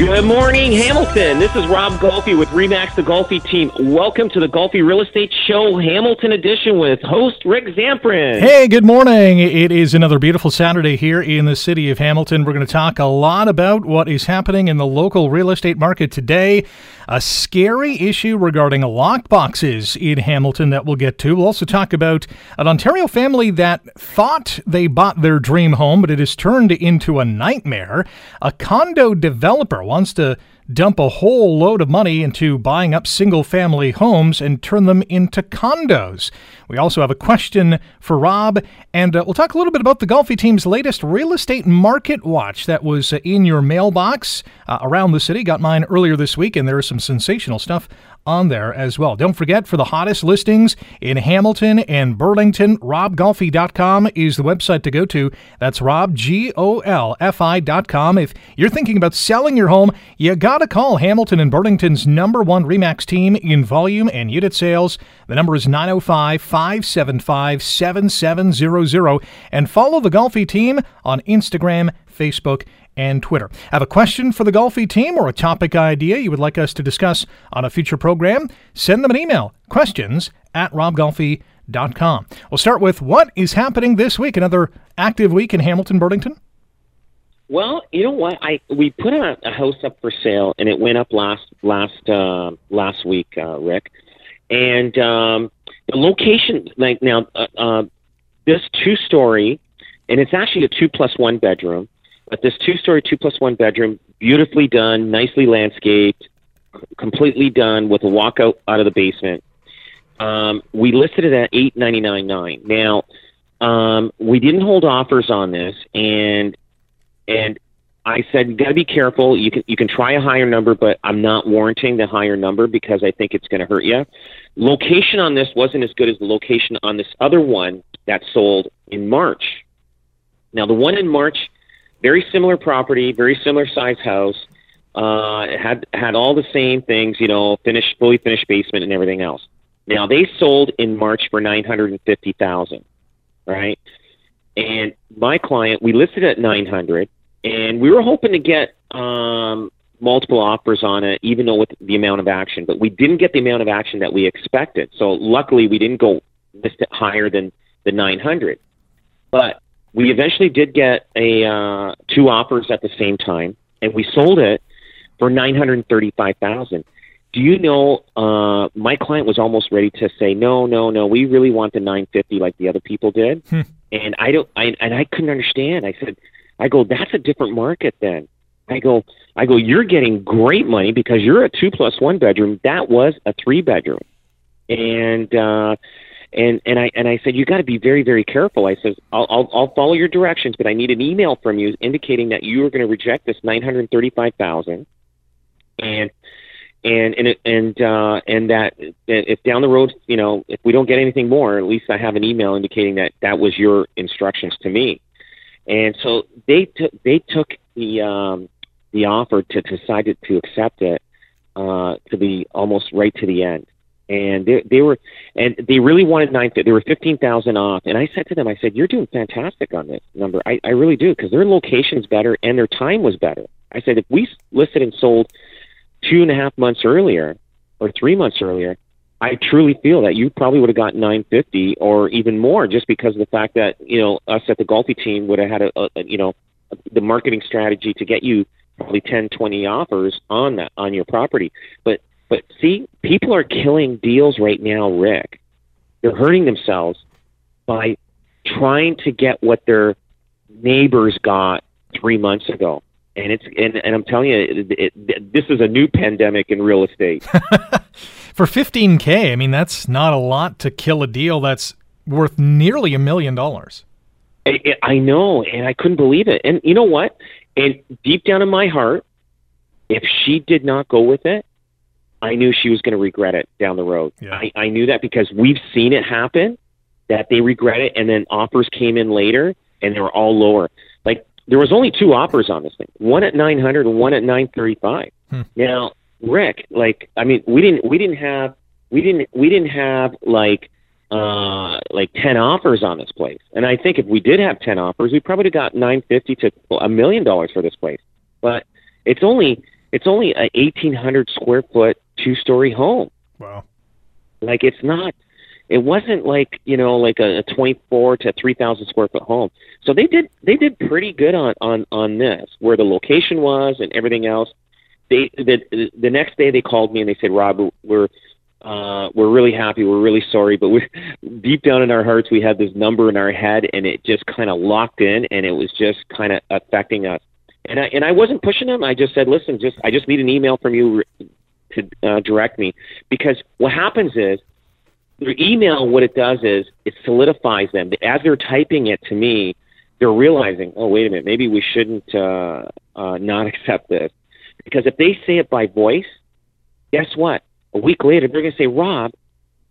Good morning, Hamilton. This is Rob Golfi with Remax the Golfi team. Welcome to the Golfi Real Estate Show Hamilton edition with host Rick Zamperin. Hey, good morning. It is another beautiful Saturday here in the city of Hamilton. We're going to talk a lot about what is happening in the local real estate market today. A scary issue regarding lock boxes in Hamilton that we'll get to. We'll also talk about an Ontario family that thought they bought their dream home, but it has turned into a nightmare. A condo developer wants to dump a whole load of money into buying up single family homes and turn them into condos. We also have a question for Rob, and uh, we'll talk a little bit about the Golfi team's latest real estate market watch that was uh, in your mailbox uh, around the city. Got mine earlier this week, and there is some sensational stuff on there as well. Don't forget, for the hottest listings in Hamilton and Burlington, robgolfi.com is the website to go to. That's rob, G-O-L-F-I.com. If you're thinking about selling your home, you got to call Hamilton and Burlington's number one REMAX team in volume and unit sales. The number is 905 575 7700. And follow the Golfi team on Instagram, Facebook, and Twitter. Have a question for the Golfi team or a topic idea you would like us to discuss on a future program? Send them an email. Questions at robgolfi.com. We'll start with what is happening this week. Another active week in Hamilton, Burlington? Well, you know what? I we put a, a house up for sale, and it went up last last uh, last week, uh, Rick. And um, the location, like now, uh, uh, this two story, and it's actually a two plus one bedroom. But this two story, two plus one bedroom, beautifully done, nicely landscaped, completely done with a walkout out of the basement. Um, we listed it at eight ninety nine nine. Now, um, we didn't hold offers on this, and and I said you got to be careful. You can you can try a higher number, but I'm not warranting the higher number because I think it's going to hurt you. Location on this wasn't as good as the location on this other one that sold in March. Now the one in March, very similar property, very similar size house, uh, had had all the same things, you know, finished, fully finished basement and everything else. Now they sold in March for nine hundred and fifty thousand, right? And my client, we listed at nine hundred, and we were hoping to get um, multiple offers on it, even though with the amount of action, but we didn't get the amount of action that we expected. So luckily, we didn't go list it higher than the nine hundred, but we eventually did get a uh, two offers at the same time, and we sold it for nine hundred thirty-five thousand. Do you know? Uh, my client was almost ready to say, "No, no, no. We really want the nine fifty like the other people did," Hmm. and I don't. I and I couldn't understand. I said, "I go, that's a different market then." I go, I go. You're getting great money because you're a two plus one bedroom. That was a three bedroom, and uh, and and I and I said you got to be very very careful. I said I'll, I'll I'll follow your directions, but I need an email from you indicating that you are going to reject this nine hundred thirty five thousand, and and and and uh, and that if down the road, you know, if we don't get anything more, at least I have an email indicating that that was your instructions to me. And so they took they took the um, the offer to decided to accept it uh, to be almost right to the end. And they, they were, and they really wanted nine. They were fifteen thousand off. And I said to them, I said, "You're doing fantastic on this number. I, I really do because their location's better and their time was better." I said, if we listed and sold two and a half months earlier or three months earlier, I truly feel that you probably would have gotten 950 or even more just because of the fact that, you know, us at the Golfi team would have had a, a you know, a, the marketing strategy to get you probably 10, 20 offers on that, on your property. But, but see, people are killing deals right now, Rick. They're hurting themselves by trying to get what they're neighbors got three months ago. And it's and, and I'm telling you, it, it, this is a new pandemic in real estate. For 15k, I mean that's not a lot to kill a deal that's worth nearly a million dollars. I, I know, and I couldn't believe it. And you know what? And deep down in my heart, if she did not go with it, I knew she was going to regret it down the road. Yeah. I, I knew that because we've seen it happen that they regret it, and then offers came in later, and they were all lower. Like there was only two offers on this thing, one at nine hundred and one at nine thirty five. Hmm. Now, Rick, like I mean, we didn't we didn't have we didn't we didn't have like uh like 10 offers on this place and i think if we did have 10 offers we probably would have got 950 to a million dollars for this place but it's only it's only a 1800 square foot two story home. Wow. like it's not it wasn't like you know like a, a 24 to 3000 square foot home. So they did they did pretty good on on on this where the location was and everything else. They the the next day they called me and they said rob we're uh we're really happy we're really sorry but we deep down in our hearts we had this number in our head and it just kind of locked in and it was just kind of affecting us. And i and i wasn't pushing them. I just said listen just i just need an email from you to uh, direct me. Because what happens is their email what it does is it solidifies them. As they're typing it to me they're realizing oh wait a minute maybe we shouldn't uh, uh, not accept this. Because if they say it by voice guess what? A week later they're going to say rob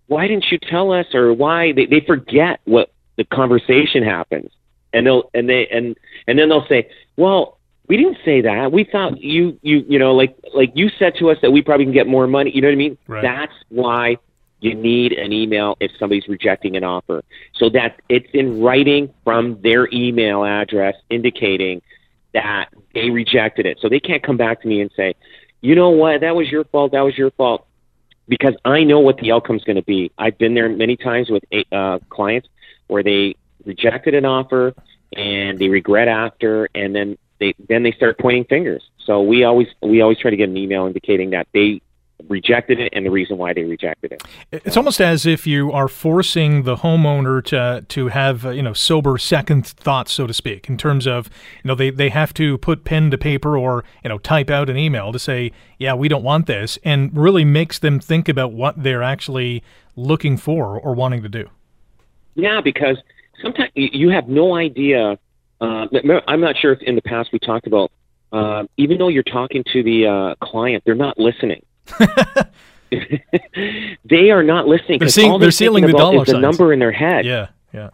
why didn't you tell us or why? They, they forget what the conversation happens. And they'll and they and and then they'll say well we didn't say that. We thought you you you know like like you said to us that we probably can get more money. You know what i mean? Right. that's why you need an email if somebody's rejecting an offer. So that it's in writing from their email address indicating that they rejected it. So they can't come back to me and say you know what? That was your fault. That was your fault. Because I know what the outcome's going to be. I've been there many times with uh, clients where they rejected an offer and they regret after, and then they then they start pointing fingers. So we always we always try to get an email indicating that they rejected it and the reason why they rejected it. It's almost as if you are forcing the homeowner to to have uh, you know sober second thoughts, so to speak, in terms of you know they, they have to put pen to paper or you know type out an email to say yeah we don't want this, and really makes them think about what they're actually looking for or wanting to do. Yeah, because sometimes you you have no idea. Uh, I'm not sure if in the past we talked about uh, even though you're talking to the uh, client, they're not listening. they are not listening They're because seeing- all they're they're sealing the about dollar is the signs. number in their head. Yeah, yeah.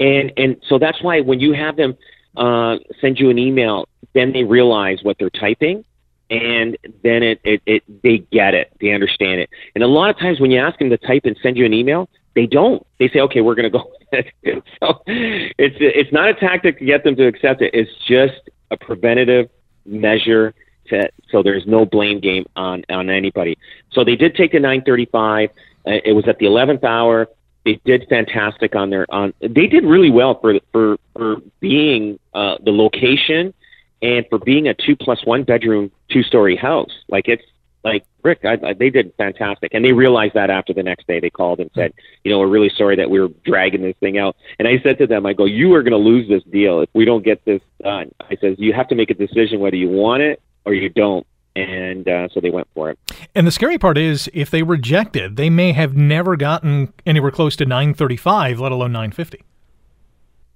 And and so that's why when you have them uh, send you an email, then they realize what they're typing, and then it, it it they get it, they understand it. And a lot of times when you ask them to type and send you an email, they don't. They say, okay, we're going to go. so it's it's not a tactic to get them to accept it. It's just a preventative measure to so there's no blame game on on anybody. So they did take the 935. Uh, it was at the 11th hour they did fantastic on their on they did really well for for for being uh the location and for being a two plus one bedroom two story house like it's like rick I, I, they did fantastic. And they realized that after the next day they called and said you know we're really sorry that we were dragging this thing out. And i said to them i go you are going to lose this deal if we don't get this done. I says you have to make a decision whether you want it or you don't. And uh, so they went for it. And the scary part is, if they rejected, they may have never gotten anywhere close to 935, let alone 950.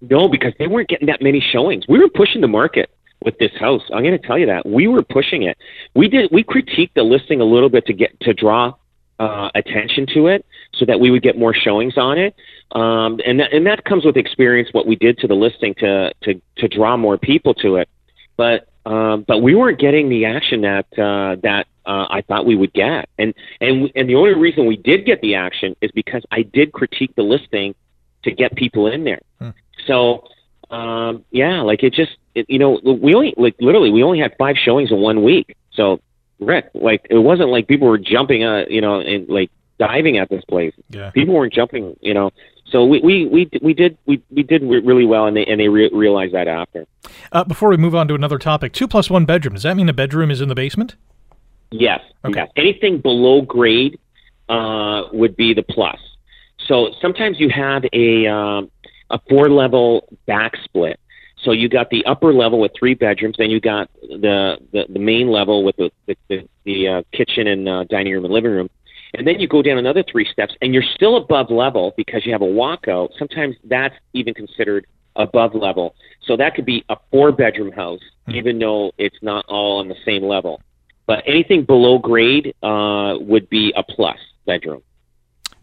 No, because they weren't getting that many showings. We were pushing the market with this house. I'm going to tell you that we were pushing it. We did. We critiqued the listing a little bit to get to draw uh, attention to it, so that we would get more showings on it. Um, and that, and that comes with experience. What we did to the listing to to to draw more people to it, but um, but we weren't getting the action that uh, that uh, I thought we would get. And and and the only reason we did get the action is because I did critique the listing to get people in there. So um, yeah, like it just it, you know we only like literally we only had five showings in one week. So Rick, like it wasn't like people were jumping, uh, you know, and like diving at this place. Yeah. People weren't jumping, you know. So we we we, we did we, we did really well, and they and they re- realized that after. Uh, before we move on to another topic, two plus one bedroom. Does that mean a bedroom is in the basement? Yes. Okay. Yes. Anything below grade uh, would be the plus. So sometimes you have a um, a four level back split. So you got the upper level with three bedrooms, then you got the the, the main level with the the, the, the uh, kitchen and uh, dining room and living room, and then you go down another three steps, and you're still above level because you have a walkout. Sometimes that's even considered above level. So that could be a four bedroom house, mm-hmm. even though it's not all on the same level. But anything below grade uh, would be a plus bedroom.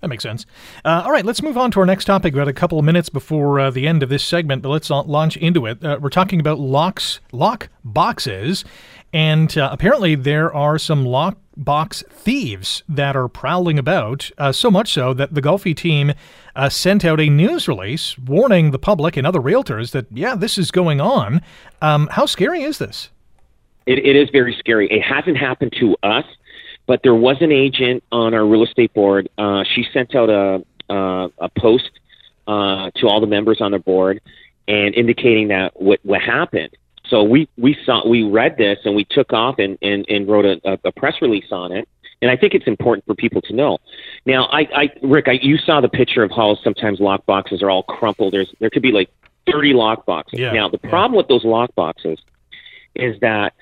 That makes sense. Uh, all right, let's move on to our next topic. We've got a couple of minutes before uh, the end of this segment, but let's launch into it. Uh, we're talking about locks, lock boxes, and uh, apparently there are some lock box thieves that are prowling about. Uh, so much so that the Golfi team uh, sent out a news release warning the public and other realtors that yeah, this is going on. Um, how scary is this? It, it is very scary. It hasn't happened to us but there was an agent on our real estate board. Uh, she sent out a uh, a post uh, to all the members on the board and indicating that what what happened. So we we saw we read this and we took off and and, and wrote a, a press release on it. And I think it's important for people to know. Now, I, I Rick, I, you saw the picture of how sometimes lock boxes are all crumpled. There's there could be like 30 lock boxes. Yeah, now, the yeah. problem with those lock boxes is that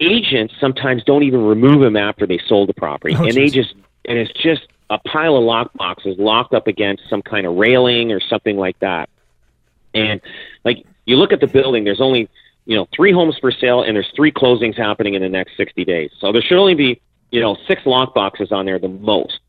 agents sometimes don't even remove them after they sold the property, oh, and geez. they just and it's just a pile of lock boxes locked up against some kind of railing or something like that. And like you look at the building, there's only you know three homes for sale, and there's three closings happening in the next 60 days. So there should only be you know six lock boxes on there the most.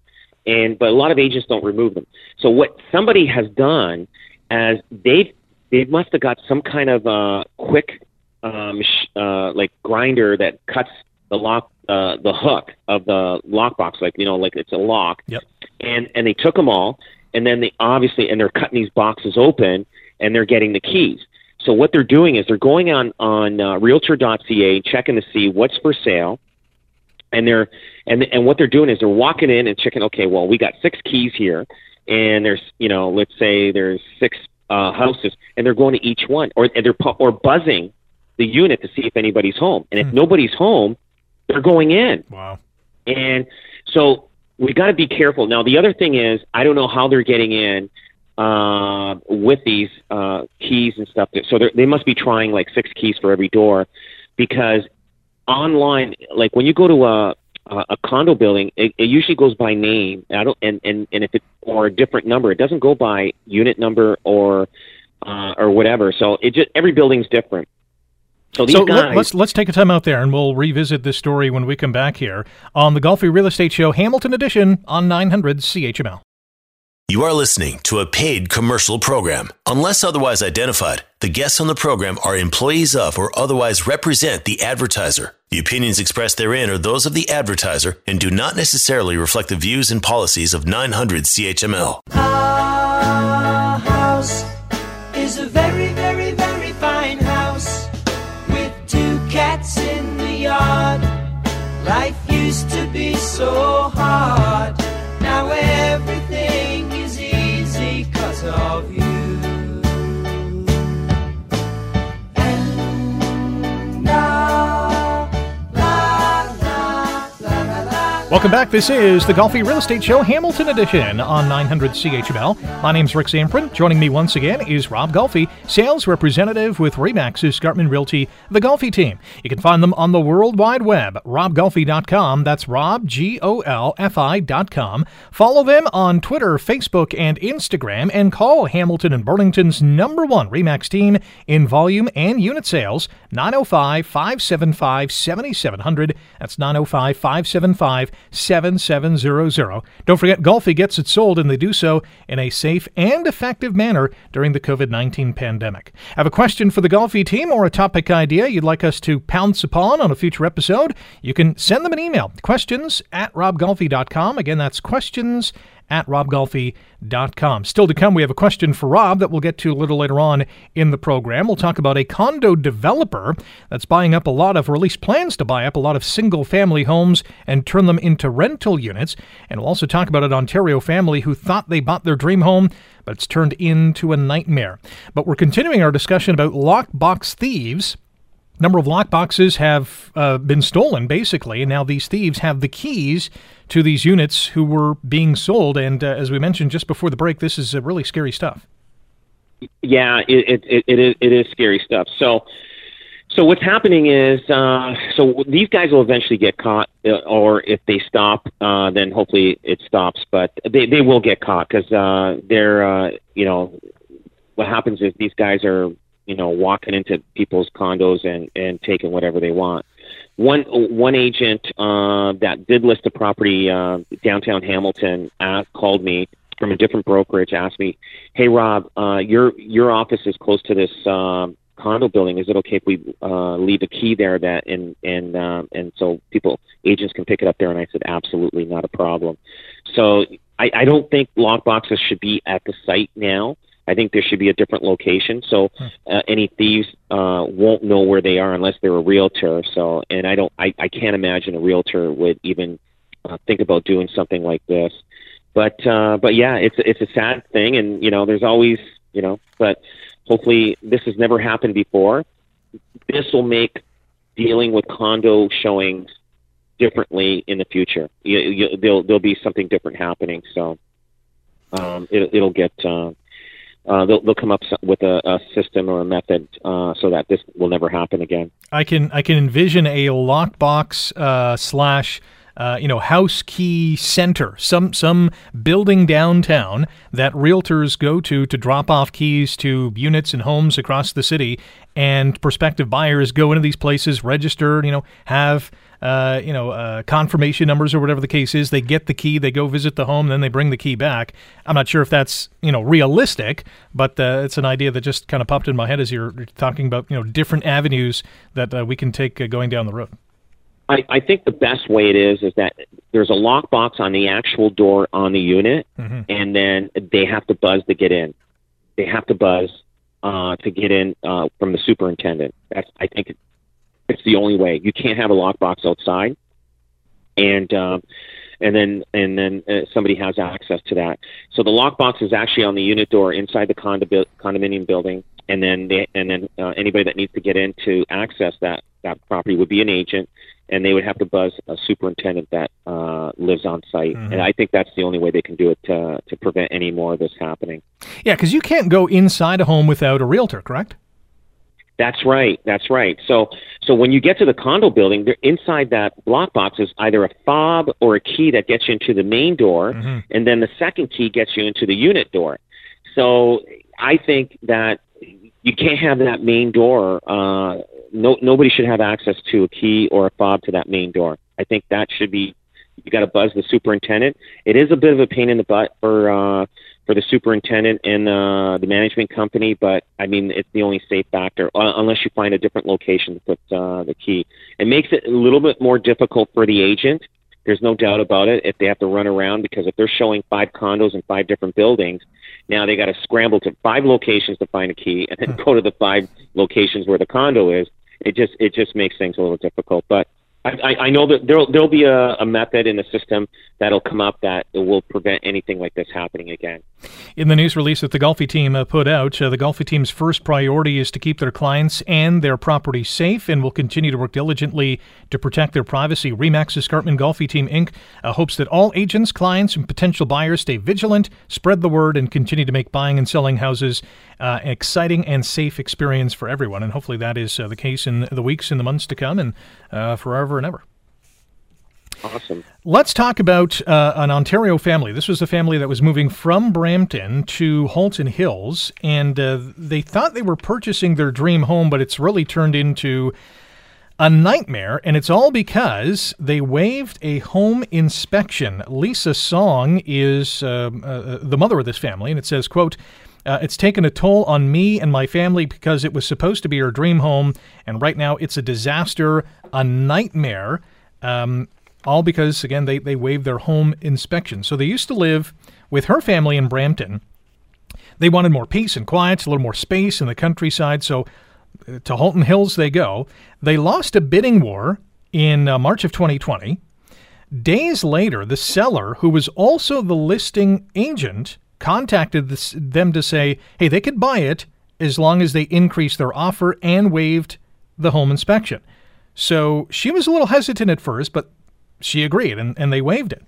And but a lot of agents don't remove them. So what somebody has done, as they they must have got some kind of uh, quick um, sh- uh, like grinder that cuts the lock, uh, the hook of the lockbox, like you know, like it's a lock. Yep. And and they took them all, and then they obviously and they're cutting these boxes open, and they're getting the keys. So what they're doing is they're going on on uh, Realtor.ca, checking to see what's for sale, and they're and and what they're doing is they're walking in and checking. Okay, well we got six keys here, and there's you know let's say there's six uh, houses, and they're going to each one, or and they're pu- or buzzing the unit to see if anybody's home. And if Hmm. nobody's home, they're going in. Wow. And so we got to be careful. Now, the other thing is, I don't know how they're getting in uh, with these uh, keys and stuff. So they must be trying like six keys for every door because online, like when you go to a a a condo building, it, it usually goes by name. I don't, and, and, and if it or a different number, it doesn't go by unit number or uh, or whatever. So it just every building's different. So these So guys, let, let's let's take a time out there, and we'll revisit this story when we come back here on the Golfi Real Estate Show, Hamilton Edition on 900 CHML. You are listening to a paid commercial program. Unless otherwise identified, the guests on the program are employees of or otherwise represent the advertiser. The opinions expressed therein are those of the advertiser and do not necessarily reflect the views and policies of 900 CHML. Used to be so hard. Welcome back. This is the Golfi Real Estate Show, Hamilton Edition on 900 CHML. My name's Rick Zamperin. Joining me once again is Rob Golfi, sales representative with Remax Escarpment Realty, the Golfi team. You can find them on the World Wide Web, robgolfi.com. That's Rob, G O L F I.com. Follow them on Twitter, Facebook, and Instagram, and call Hamilton and Burlington's number one Remax team in volume and unit sales, 905 575 7700. That's 905 575 7700. Don't forget, Golfi gets it sold, and they do so in a safe and effective manner during the COVID 19 pandemic. Have a question for the Golfi team or a topic idea you'd like us to pounce upon on a future episode? You can send them an email questions at robgolfi.com. Again, that's questions at robgolfi.com. Still to come, we have a question for Rob that we'll get to a little later on in the program. We'll talk about a condo developer that's buying up a lot of, or at least plans to buy up a lot of single family homes and turn them into rental units. And we'll also talk about an Ontario family who thought they bought their dream home, but it's turned into a nightmare. But we're continuing our discussion about lockbox thieves number of lock boxes have uh, been stolen basically and now these thieves have the keys to these units who were being sold and uh, as we mentioned just before the break this is uh, really scary stuff Yeah, it it, it, is, it is scary stuff. So. So what's happening is, uh, so these guys will eventually get caught, uh, or if they stop, uh, then hopefully it stops. But they they will get caught because they're, you know, what happens is these guys are, you know, walking into people's condos and and taking whatever they want. One one agent uh, that did list a property uh, downtown Hamilton asked, called me from a different brokerage, asked me, "Hey Rob, uh, your your office is close to this." Uh, condo building, is it okay if we uh, leave a key there that and and um, and so people agents can pick it up there? And I said, absolutely, not a problem. So I, I don't think lockboxes should be at the site now. I think there should be a different location so hmm. uh, any thieves uh, won't know where they are unless they're a realtor. So, and I don't, I, I can't imagine a realtor would even uh, think about doing something like this. But, uh, but yeah, it's it's a sad thing, and you know, there's always, you know, but hopefully this has never happened before. This will make dealing with condo showings differently in the future. You, you, there'll there'll be something different happening. So um, it, it'll get. Uh, uh, they'll, they'll come up with a, a system or a method uh, so that this will never happen again. I can I can envision a lockbox uh, slash uh, you know house key center, some some building downtown that realtors go to to drop off keys to units and homes across the city, and prospective buyers go into these places, register, you know, have uh, you know, uh, confirmation numbers or whatever the case is. They get the key, they go visit the home, then they bring the key back. I'm not sure if that's you know realistic, but uh, it's an idea that just kind of popped in my head as you're talking about you know different avenues that uh, we can take uh, going down the road. I, I think the best way it is is that there's a lockbox on the actual door on the unit, mm-hmm. and then they have to buzz to get in. They have to buzz uh, to get in uh, from the superintendent. That's I think it's the only way. You can't have a lockbox outside, and um, and then and then uh, somebody has access to that. So the lockbox is actually on the unit door inside the condo, condominium building, and then they, and then uh, anybody that needs to get in to access that that property would be an agent, and they would have to buzz a superintendent that uh, lives on site. Mm-hmm. And I think that's the only way they can do it to to prevent any more of this happening. Yeah, because you can't go inside a home without a realtor, correct? That's right. That's right. So, so when you get to the condo building, there, inside that block box is either a fob or a key that gets you into the main door, mm-hmm. and then the second key gets you into the unit door. So, I think that you can't have that main door. Uh, no, nobody should have access to a key or a fob to that main door. I think that should be. You got to buzz the superintendent. It is a bit of a pain in the butt for. Uh, for the superintendent and uh, the management company, but I mean it's the only safe factor uh, unless you find a different location to put uh, the key. It makes it a little bit more difficult for the agent. There's no doubt about it. If they have to run around because if they're showing five condos in five different buildings, now they got to scramble to five locations to find a key and then hmm. go to the five locations where the condo is. It just it just makes things a little difficult. But I, I know that there'll there'll be a, a method in the system that'll come up that will prevent anything like this happening again. In the news release that the Golfi team uh, put out, uh, the Golfi team's first priority is to keep their clients and their property safe, and will continue to work diligently to protect their privacy. Remax Escarpment Golfi Team Inc. Uh, hopes that all agents, clients, and potential buyers stay vigilant, spread the word, and continue to make buying and selling houses uh, an exciting and safe experience for everyone. And hopefully that is uh, the case in the weeks and the months to come, and uh, forever and ever. Awesome. Let's talk about uh, an Ontario family. This was a family that was moving from Brampton to Halton Hills, and uh, they thought they were purchasing their dream home, but it's really turned into a nightmare, and it's all because they waived a home inspection. Lisa Song is uh, uh the mother of this family, and it says, "quote." Uh, it's taken a toll on me and my family because it was supposed to be our dream home, and right now it's a disaster, a nightmare. Um, all because, again, they, they waived their home inspection. So they used to live with her family in Brampton. They wanted more peace and quiet, a little more space in the countryside. So uh, to Halton Hills they go. They lost a bidding war in uh, March of 2020. Days later, the seller, who was also the listing agent, contacted this, them to say, hey, they could buy it as long as they increased their offer and waived the home inspection. So she was a little hesitant at first, but she agreed, and, and they waived it.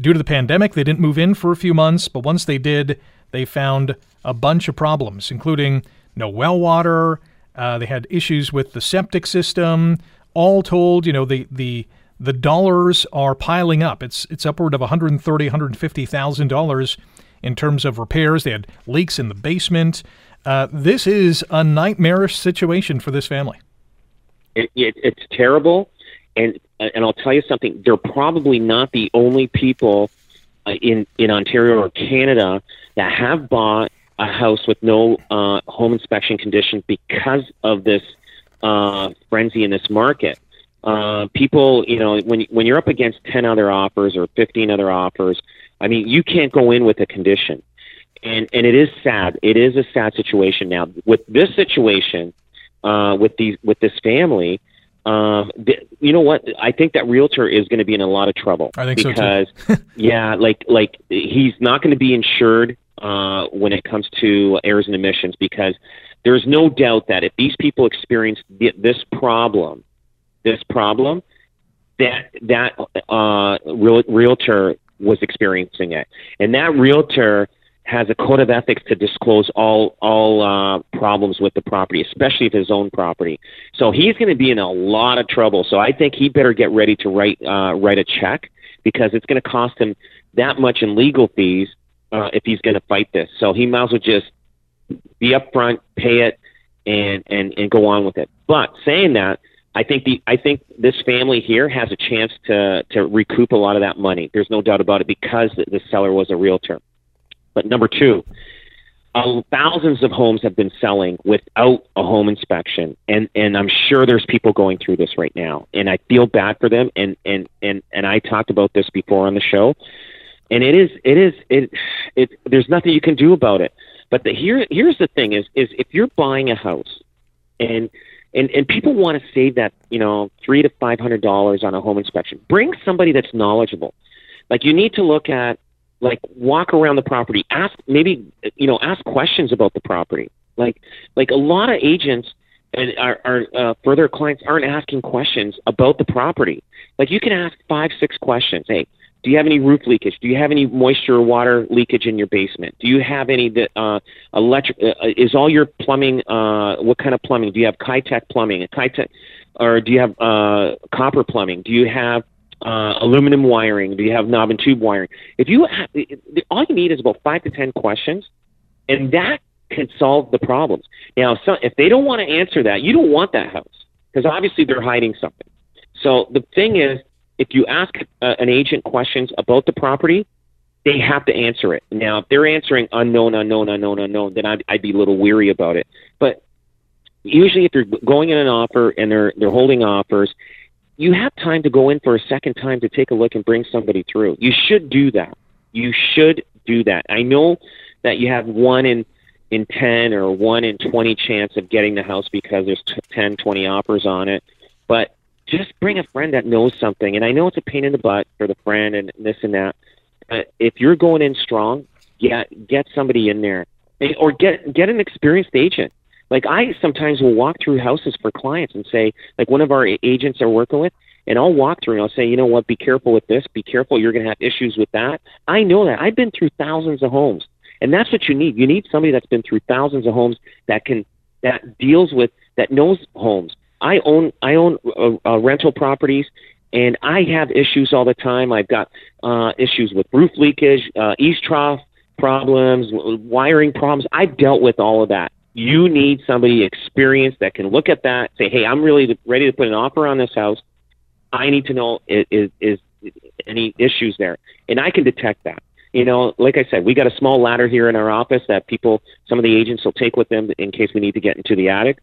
Due to the pandemic, they didn't move in for a few months, but once they did, they found a bunch of problems, including no well water. Uh, they had issues with the septic system. All told, you know, the the the dollars are piling up. It's it's upward of 130, 150 thousand dollars in terms of repairs. They had leaks in the basement. Uh, this is a nightmarish situation for this family. It, it, it's terrible, and and I'll tell you something. They're probably not the only people uh, in in Ontario or Canada that have bought a house with no uh, home inspection conditions because of this uh, frenzy in this market. Uh, people, you know, when when you're up against ten other offers or fifteen other offers, I mean, you can't go in with a condition, and and it is sad. It is a sad situation now. With this situation, uh, with these with this family, um, th- you know what? I think that realtor is going to be in a lot of trouble. I think because, so too. yeah, like like he's not going to be insured uh, when it comes to errors and emissions because there's no doubt that if these people experience th- this problem, this problem, that that uh, real, realtor was experiencing it, and that realtor has a code of ethics to disclose all all uh, problems with the property, especially if his own property. So he's going to be in a lot of trouble. So I think he better get ready to write uh, write a check because it's going to cost him that much in legal fees uh, if he's going to fight this. So he might as well just be upfront, pay it, and and and go on with it. But saying that, I think the I think this family here has a chance to to recoup a lot of that money. There's no doubt about it because the, the seller was a realtor. But number two, uh, thousands of homes have been selling without a home inspection, and and I'm sure there's people going through this right now, and I feel bad for them. And and and and I talked about this before on the show, and it is it is it it. There's nothing you can do about it. But the here here's the thing is is if you're buying a house, and and and people want to save that you know three to five hundred dollars on a home inspection, bring somebody that's knowledgeable. Like you need to look at like walk around the property ask maybe you know ask questions about the property. Like like a lot of agents and our, our uh, further clients aren't asking questions about the property. Like you can ask five six questions. Hey do you have any roof leakage? Do you have any moisture or water leakage in your basement? Do you have any that uh electric uh, is all your plumbing uh what kind of plumbing? Do you have Kitec plumbing a Kitec or do you have uh copper plumbing? Do you have uh, aluminum wiring? Do you have knob and tube wiring? If you all you need is about five to ten questions, and that can solve the problems. Now, so if they don't want to answer that, you don't want that house because obviously they're hiding something. So the thing is, if you ask uh, an agent questions about the property, they have to answer it. Now, if they're answering unknown, unknown, unknown, unknown, then I'd, I'd be a little weary about it. But usually, if they're going in an offer and they're they're holding offers, you have time to go in for a second time to take a look and bring somebody through. You should do that. You should do that. I know that you have one in in 10 or 1 in 20 chance of getting the house because there's 10 20 offers on it but just bring a friend that knows something and i know it's a pain in the butt for the friend and this and that but if you're going in strong yeah get somebody in there or get get an experienced agent like I sometimes will walk through houses for clients and say, like one of our agents are working with, and I'll walk through and I'll say, you know what, be careful with this, be careful, you're going to have issues with that. I know that. I've been through thousands of homes, and that's what you need. You need somebody that's been through thousands of homes that can that deals with that knows homes. I own I own uh, uh, rental properties, and I have issues all the time. I've got uh, issues with roof leakage, uh, eavestrough problems, wiring problems. I've dealt with all of that you need somebody experienced that can look at that, say, "Hey, I'm really ready to put an offer on this house. I need to know is is, is any issues there, and I can detect that." You know, like I said, we got a small ladder here in our office that people, some of the agents will take with them in case we need to get into the attic.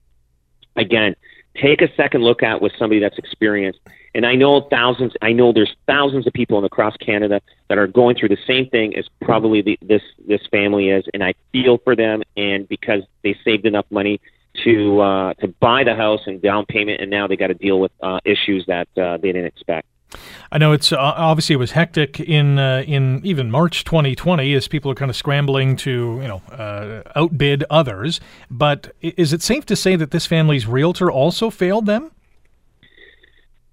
Again, take a second look at with somebody that's experienced. And I know thousands, I know there's thousands of people across Canada that are going through the same thing as probably the, this this family is, and I feel for them. And because they saved enough money to uh, to buy the house and down payment, and now they got to deal with uh, issues that uh, they didn't expect. I know it's uh, obviously it was hectic in uh, in even March 2020 as people are kind of scrambling to you know uh, outbid others. But is it safe to say that this family's realtor also failed them?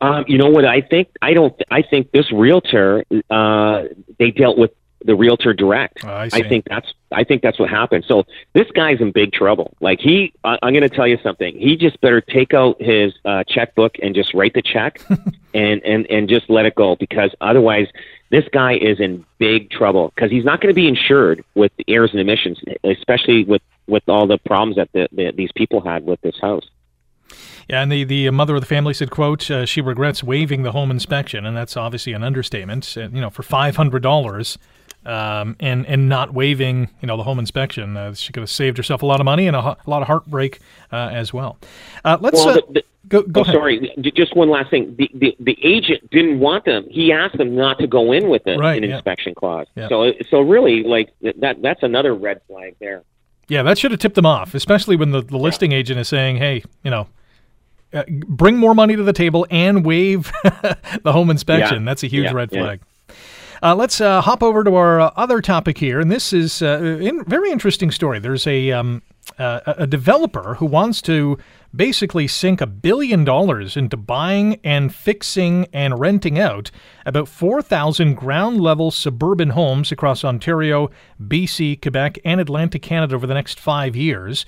Um, you know what I think? I don't. I think this realtor uh, they dealt with the realtor direct. Oh, I see. think that's I think that's what happened. So this guy's in big trouble. Like he, I, I'm going to tell you something. He just better take out his uh, checkbook and just write the check, and and and just let it go because otherwise this guy is in big trouble because he's not going to be insured with the errors and emissions, especially with with all the problems that the, the, these people had with this house. Yeah, and the, the mother of the family said, "quote uh, She regrets waiving the home inspection, and that's obviously an understatement. Uh, you know, for five hundred dollars, um, and and not waiving, you know, the home inspection, uh, she could have saved herself a lot of money and a, a lot of heartbreak uh, as well. Uh, let's Well, uh, the- the- go go oh, ahead. sorry. Just one last thing. The, the the agent didn't want them. He asked them not to go in with a, Right, an yeah. inspection clause. Yeah. So so really, like that that's another red flag there. Yeah, that should have tipped them off, especially when the, the listing agent is saying, "Hey, you know." Uh, bring more money to the table and waive the home inspection. Yeah. That's a huge Yeah, red yeah. flag. Uh, let's uh, hop over to our uh, other topic here, and this is uh, in very interesting story. There's a um, uh, a a developer who wants to basically sink a billion dollars into buying and fixing and renting out about 4,000 ground level suburban homes across Ontario, BC, Quebec, and Atlantic Canada over the next five years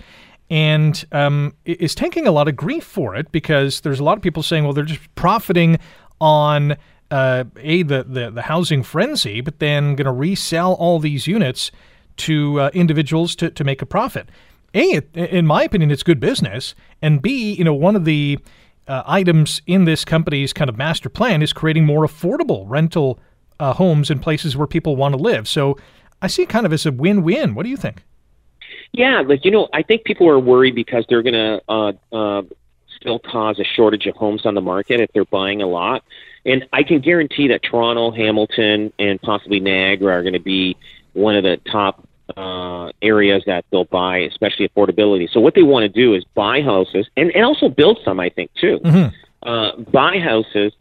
and um, is taking a lot of grief for it because there's a lot of people saying, well, they're just profiting on uh, a the, the the housing frenzy, but then going to resell all these units to uh, individuals to, to make a profit. A, it, in my opinion, it's good business, and B, you know, one of the uh, items in this company's kind of master plan is creating more affordable rental uh, homes in places where people want to live. So I see it kind of as a win-win. What do you think? Yeah, like you know, I think people are worried because they're going to uh, uh, still cause a shortage of homes on the market if they're buying a lot. And I can guarantee that Toronto, Hamilton, and possibly Niagara are going to be one of the top uh, areas that they'll buy, especially affordability. So what they want to do is buy houses and, and also build some, I think, too. Uh, buy houses,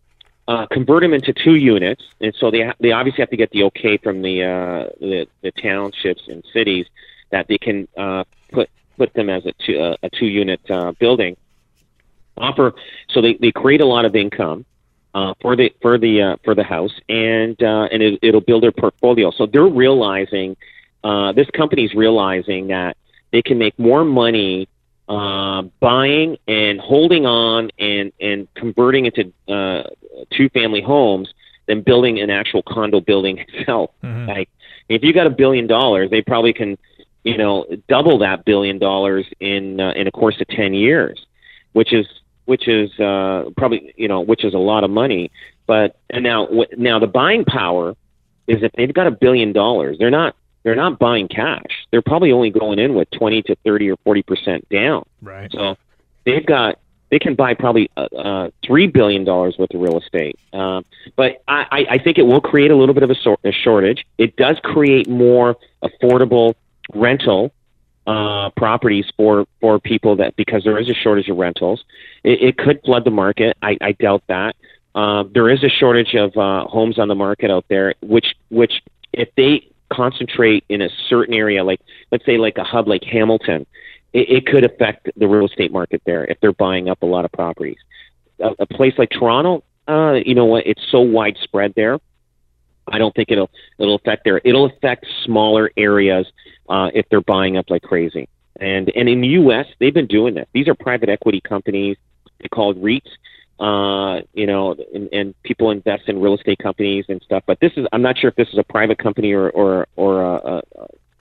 uh, convert them into two units, and so they ha- they obviously have to get the okay from the uh, the, the townships and cities that they can uh, put put them as a two uh, a two unit uh, building. Offer so they, they create a lot of income uh, for the for the uh, for the house and uh, and it, it'll build their portfolio. So they're realizing uh, this company's realizing that they can make more money uh, buying and holding on and and converting into uh, two family homes than building an actual condo building itself. Like if you got a billion dollars, they probably can you know double that billion dollars in uh, in a course of ten years, which is which is uh, probably you know which is a lot of money. But and now now the buying power is if they've got a billion dollars, they're not they're not buying cash. They're probably only going in with twenty to thirty or forty percent down. Right. So they've got they can buy probably uh, uh, three billion dollars worth of real estate. Uh, but I, I I think it will create a little bit of a, sor- a shortage. It does create more affordable rental uh, properties for for people that because there is a shortage of rentals. It, it could flood the market. I, I doubt that. Uh, there is a shortage of uh, homes on the market out there, which which if they concentrate in a certain area, like let's say like a hub like Hamilton, it, it could affect the real estate market there if they're buying up a lot of properties. A, a place like Toronto, uh, you know what? It's so widespread there. I don't think it'll it'll affect there. It'll affect smaller areas uh, if they're buying up like crazy. And and in the U.S., they've been doing this. These are private equity companies. They called REITs. Uh, you know, and, and people invest in real estate companies and stuff. But this is I'm not sure if this is a private company or or or a,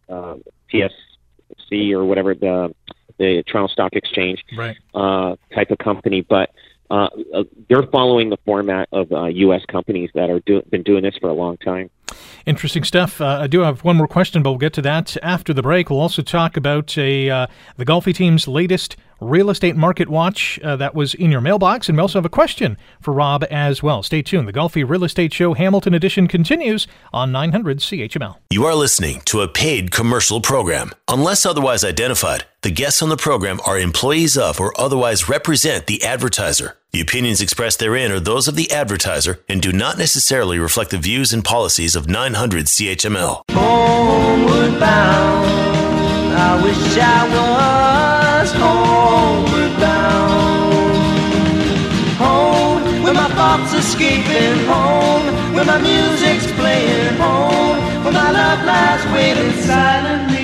a, a TSC or whatever the the Toronto Stock Exchange Right. uh, type of company, but uh, uh, they're following the format of uh, U.S. companies that are do- been doing this for a long time. Interesting stuff. Uh, I do have one more question, but we'll get to that after the break. We'll also talk about a uh, the Golfi team's latest real estate market watch uh, that was in your mailbox, and we also have a question for Rob as well. Stay tuned. The Golfi Real Estate Show Hamilton Edition continues on 900 CHML. You are listening to a paid commercial program. Unless otherwise identified, the guests on the program are employees of or otherwise represent the advertiser. The opinions expressed therein are those of the advertiser and do not necessarily reflect the views and policies of 900 CHML. Homeward bound, I wish I was homeward thoughts escaping. Home, where my music's playing. Home, For my love lies waiting silently.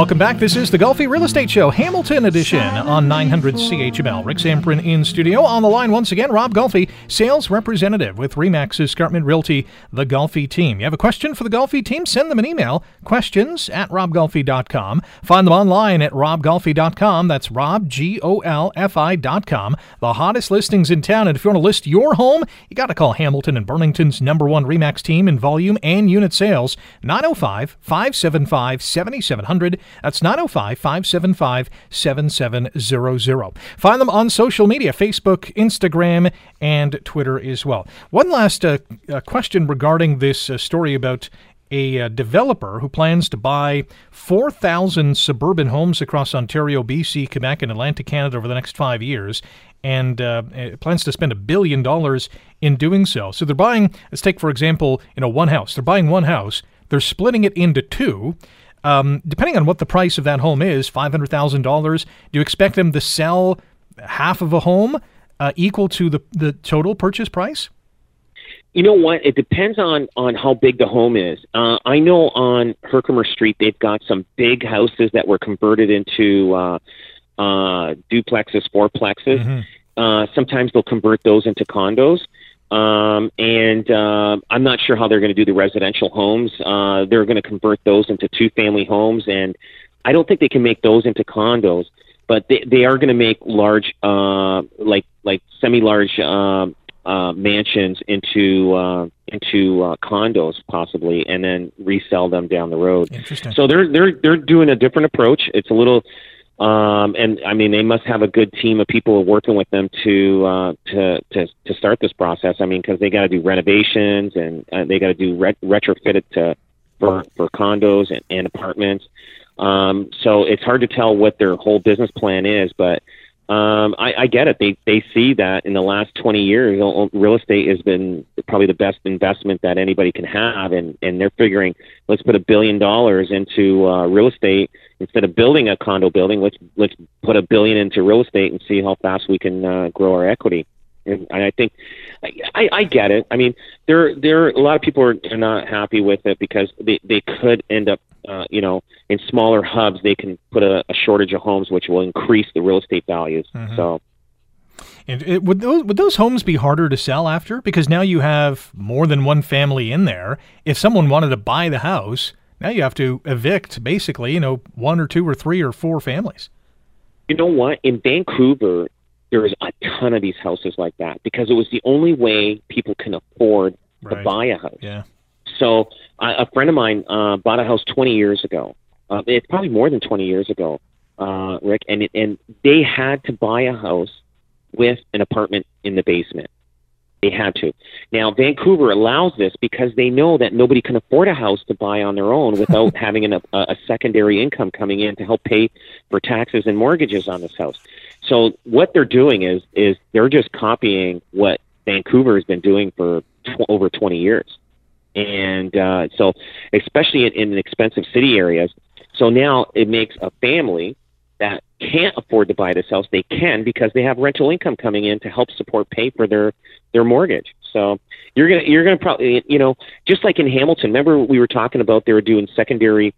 Welcome back. This is the Golfi Real Estate Show, Hamilton edition on 900 CHML. Rick Zamperin in studio. On the line once again, Rob Golfi, sales representative with Remax Escarpment Realty, the Golfi team. You have a question for the Golfi team? Send them an email, questions at robgolfi.com. Find them online at robgolfi.com. That's rob. The hottest listings in town. And if you want to list your home, you got to call Hamilton and Burlington's number one Remax team in volume and unit sales, 905 575 7700. That's 905 575 7700. Find them on social media Facebook, Instagram, and Twitter as well. One last uh, uh, question regarding this uh, story about a uh, developer who plans to buy 4,000 suburban homes across Ontario, BC, Quebec, and Atlantic Canada over the next five years, and uh, plans to spend a billion dollars in doing so. So they're buying, let's take for example, you know, one house. They're buying one house. They're splitting it into two. Um, depending on what the price of that home is, five hundred thousand dollars. Do you expect them to sell half of a home uh, equal to the the total purchase price? You know what? It depends on on how big the home is. Uh, I know on Herkimer Street they've got some big houses that were converted into uh, uh, duplexes, fourplexes. Mm-hmm. Uh, sometimes they'll convert those into condos. Um, and uh, I'm not sure how they're going to do the residential homes. Uh, they're going to convert those into two family homes, and I don't think they can make those into condos. But they, they are going to make large, uh, like like semi large uh, uh, mansions into uh, into uh, condos possibly, and then resell them down the road. Interesting. So they're they're they're doing a different approach. It's a little um, and I mean, they must have a good team of people working with them to uh, to to to start this process. I mean, because they got to do renovations and uh, they got to do ret- retrofit it to for for condos and, and apartments. Um, so it's hard to tell what their whole business plan is, but um, I, I get it. They they see that in the last 20 years, real estate has been probably the best investment that anybody can have, and and they're figuring let's put a billion dollars into uh, real estate instead of building a condo building, let's let's put a billion into real estate and see how fast we can uh, grow our equity. And I think I, I get it. I mean, there there are, a lot of people are, are not happy with it because they they could end up, uh, you know, in smaller hubs they can put a, a shortage of homes, which will increase the real estate values. Mhm. So And it, would those would those homes be harder to sell after because now you have more than one family in there? If someone wanted to buy the house, now you have to evict basically, you know, one or two or three or four families. you know what? In Vancouver, there's a ton of these houses like that because it was the only way people can afford to buy a house. Yeah. So uh, a friend of mine uh, bought a house 20 years ago. Uh, it's probably more than 20 years ago, uh, Rick, and it, and they had to buy a house with an apartment in the basement. They had to. Now Vancouver allows this because they know that nobody can afford a house to buy on their own without having an, a, a secondary income coming in to help pay for taxes and mortgages on this house. So what they're doing is is they're just copying what Vancouver has been doing for tw- over 20 years and uh, so especially in, in expensive city areas. So now it makes a family that can't afford to buy this house they can because they have rental income coming in to help support pay for their their mortgage. So you're gonna you're gonna probably you know just like in Hamilton. Remember we were talking about they were doing secondary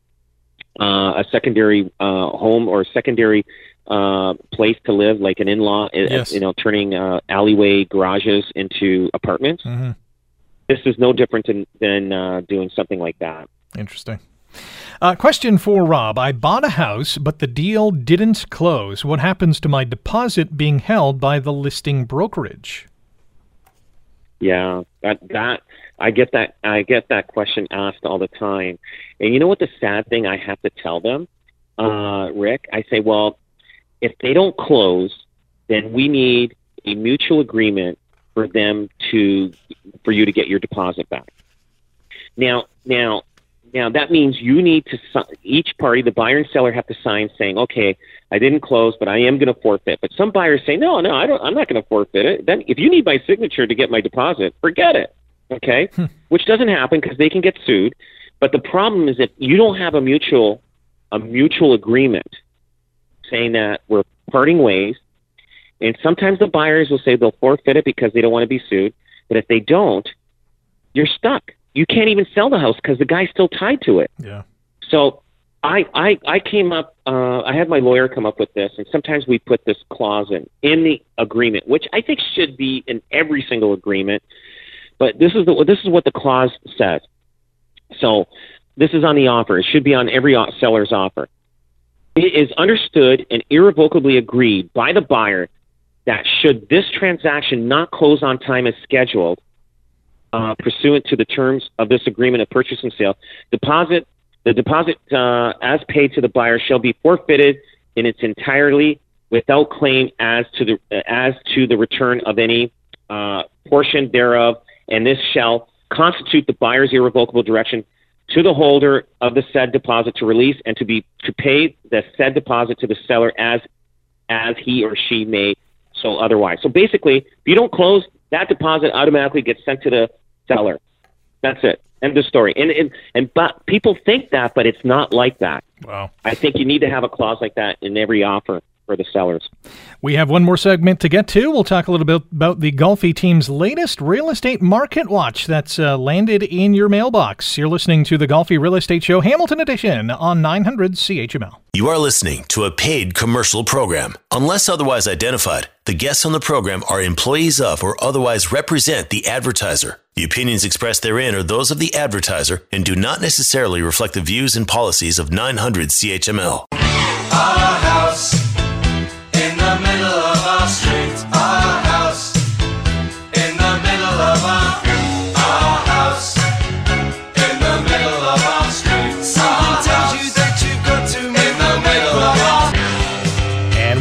uh, a secondary uh, home or a secondary uh, place to live, like an in-law, uh, Yes. you know, turning uh, alleyway garages into apartments Mm-hmm. this is no different than, than uh, doing something like that. Interesting. Uh, question for Rob. I bought a house, but the deal didn't close. What happens to my deposit being held by the listing brokerage? Yeah, that that I get that I get that question asked all the time, and you know what the sad thing I have to tell them, uh, Rick? I say, well, if they don't close, then we need a mutual agreement for them to for you to get your deposit back. Now, now, now that means you need to each party, the buyer and seller, have to sign saying, okay, I didn't close, but I am going to forfeit. But some buyers say, no, no, I don't. I'm not going to forfeit it. Then, if you need my signature to get my deposit, forget it. Okay, hmm. which doesn't happen because they can get sued. But the problem is if you don't have a mutual a mutual agreement saying that we're parting ways, and sometimes the buyers will say they'll forfeit it because they don't want to be sued. But if they don't, you're stuck. You can't even sell the house because the guy's still tied to it. Yeah. So I, I, I came up, uh, I had my lawyer come up with this, and sometimes we put this clause in, in the agreement, which I think should be in every single agreement. But this is the, this is what the clause says. So this is on the offer. It should be on every seller's offer. It is understood and irrevocably agreed by the buyer that should this transaction not close on time as scheduled, uh, pursuant to the terms of this agreement of purchase and sale, deposit the deposit uh, as paid to the buyer shall be forfeited in its entirety without claim as to the as to the return of any uh, portion thereof, and this shall constitute the buyer's irrevocable direction to the holder of the said deposit to release and to be to pay the said deposit to the seller as as he or she may so otherwise. So basically, if you don't close, that deposit automatically gets sent to the seller. That's it. End of story. And and, and but people think that, but it's not like that. Wow. I think you need to have a clause like that in every offer for the sellers. We have one more segment to get to. We'll talk a little bit about the Golfi team's latest real estate market watch that's uh, landed in your mailbox. You're listening to the Golfi Real Estate Show Hamilton Edition on 900 CHML. You are listening to a paid commercial program. Unless otherwise identified, the guests on the program are employees of or otherwise represent the advertiser. The opinions expressed therein are those of the advertiser and do not necessarily reflect the views and policies of 900 CHML. Our house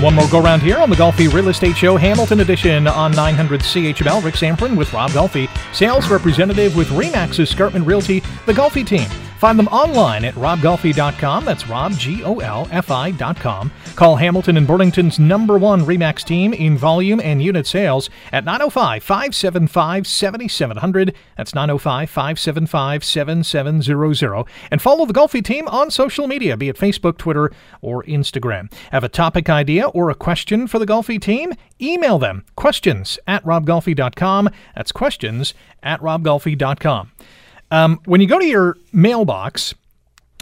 One more go round here on the Golfi Real Estate Show Hamilton Edition on 900 CHML. Rick Zamperin with Rob Golfi, sales representative with Remax Escarpment Realty, the Golfi team. Find them online at robgolfi.com. That's Rob, G O L F I.com. Call Hamilton and Burlington's number one REMAX team in volume and unit sales at 905 575 7700. That's 905 575 7700. And follow the Golfi team on social media, be it Facebook, Twitter, or Instagram. Have a topic idea or a question for the Golfi team? Email them questions at robgolfi.com. That's questions at robgolfi.com. Um, when you go to your mailbox,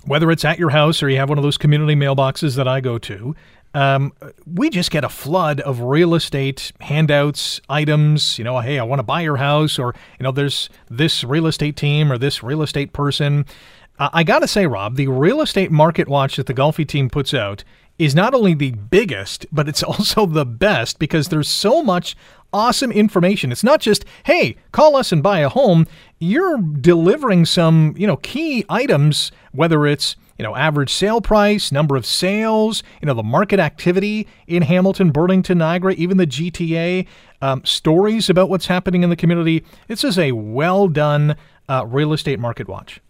whether it's at your house or you have one of those community mailboxes that I go to, um, we just get a flood of real estate handouts, items. You know, hey, I want to buy your house, or you know, there's this real estate team or this real estate person. I got to say, Rob, the real estate market watch that the Golfi team puts out is not only the biggest, but it's also the best because there's so much awesome information. It's not just, hey, call us and buy a home. You're delivering some, you know, key items, whether it's, you know, average sale price, number of sales, you know, the market activity in Hamilton, Burlington, Niagara, even the GTA, um, stories about what's happening in the community. This is a well done uh, real estate market watch.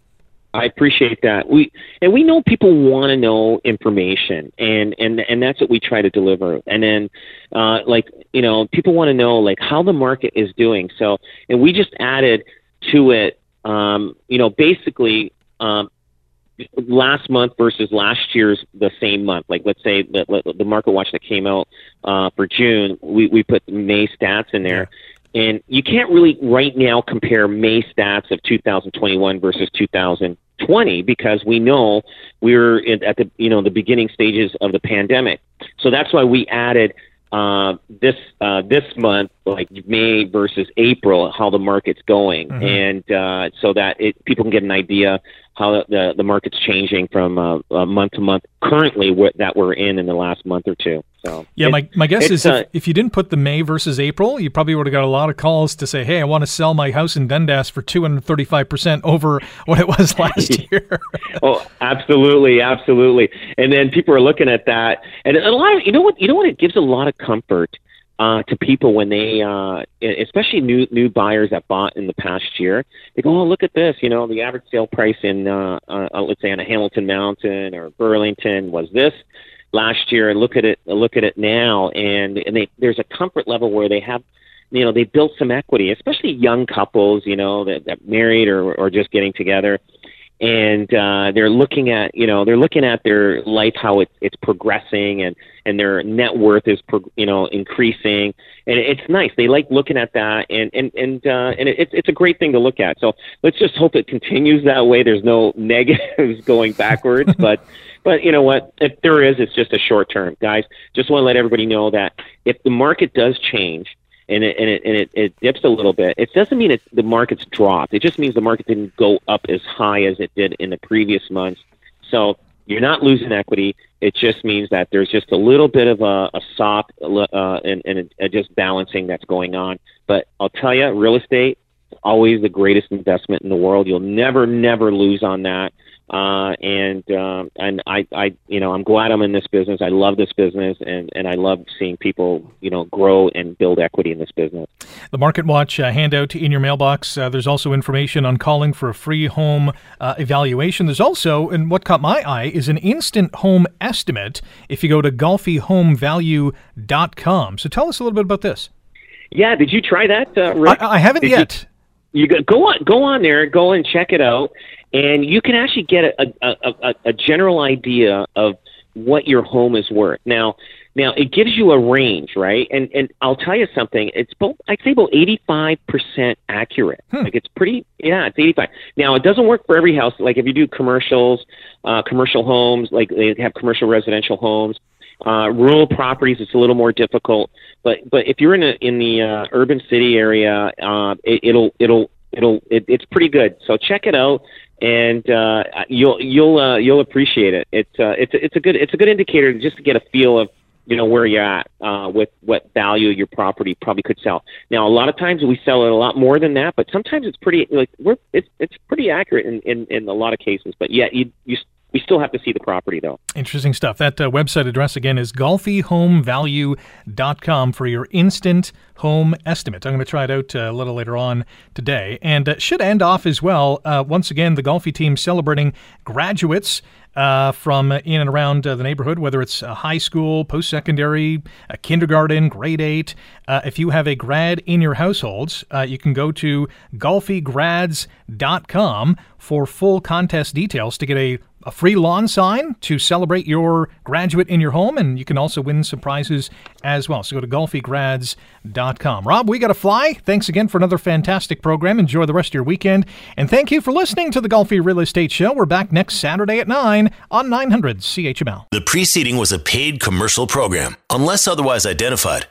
I appreciate that. We and we know people want to know information, and and and that's what we try to deliver. And then, uh, like you know, people want to know like how the market is doing. So, and we just added to it, um, you know, basically. Um, last month versus last year's the same month. Like let's say the the market watch that came out uh, for June, we we put May stats in there. And you can't really right now compare May stats of 2021 versus 2020 because we know we're at the you know the beginning stages of the pandemic. So that's why we added uh, this uh, this month, like May versus April, how the market's going, mm-hmm. and uh, so that it, people can get an idea how the the market's changing from uh, uh, month to month. Currently, what that we're in in the last month or two. So yeah, my my guess is if, uh, if, you didn't put the May versus April, you probably would have got a lot of calls to say, "Hey, I want to sell my house in Dundas for two hundred thirty five percent over what it was last year." oh, absolutely, absolutely. And then people are looking at that, and a lot of you know what you know what it gives a lot of comfort uh, to people when they, uh, especially new new buyers that bought in the past year. They go, "Oh, look at this! You know, the average sale price in, uh, uh, let's say, on a Hamilton Mountain or Burlington was this last year, look at it, look at it now." And and they, there's a comfort level where they have, you know, they built some equity, especially young couples, you know, that that married or or just getting together and uh, they're looking at you know they're looking at their life how it's it's progressing and and their net worth is pro, you know increasing. And it's nice. They like looking at that and and and uh, and it's it's a great thing to look at. So let's just hope it continues that way. There's no negatives going backwards but but you know what? If there is it's just a short term. Guys just want to let everybody know that if the market does change and it and it and it, it dips a little bit, it doesn't mean it, the market's dropped. It just means the market didn't go up as high as it did in the previous months. So you're not losing equity. It just means that there's just a little bit of a, a soft uh, and, and a, just balancing that's going on. But I'll tell you, real estate is always the greatest investment in the world. You'll never, never lose on that. Uh, and um, and I, I, you know, I'm glad I'm in this business. I love this business, and, and I love seeing people, you know, grow and build equity in this business. The Market Watch uh, handout in your mailbox. Uh, there's also information on calling for a free home uh, evaluation. There's also, and what caught my eye is an instant home estimate. If you go to golfihomevalue.com. So tell us a little bit about this. Yeah, did you try that, uh, Rick? I, I haven't did yet. You, you go on, go on there, go and check it out and you can actually get a, a, a, a general idea of what your home is worth. Now, now it gives you a range, right? And and I'll tell you something. It's both. I'd say about eighty five percent accurate. Hmm. Like it's pretty. Yeah, it's eighty five. Now it doesn't work for every house. Like if you do commercials, uh, commercial homes, like they have commercial residential homes. Uh, rural properties, it's a little more difficult. But but if you're in a in the uh, urban city area, uh, it, it'll it'll it'll it, it's pretty good. So check it out and uh, you'll you'll uh, you'll appreciate it. It's uh, it's it's a good it's a good indicator just to get a feel of you know where you're at uh, with what value your property probably could sell. Now, a lot of times we sell it a lot more than that, but sometimes it's pretty like we're it's it's pretty accurate in in, in a lot of cases. But yeah, you you we still have to see the property though. Interesting stuff. That uh, website address again is golfihomevalue.com for your instant home estimate. I'm going to try it out uh, a little later on today. And uh, should end off as well. Uh, once again, the Golfi team celebrating graduates. Uh, from in and around uh, the neighborhood, whether it's high school, post secondary, kindergarten, grade eight. Uh, if you have a grad in your households, uh, you can go to golfigrads.com for full contest details to get a a free lawn sign to celebrate your graduate in your home, and you can also win some prizes as well. So go to golfigrads.com. Rob, we got to fly. Thanks again for another fantastic program. Enjoy the rest of your weekend. And thank you for listening to the Golfi Real Estate Show. We're back next Saturday at 9 on 900 CHML. The preceding was a paid commercial program. Unless otherwise identified,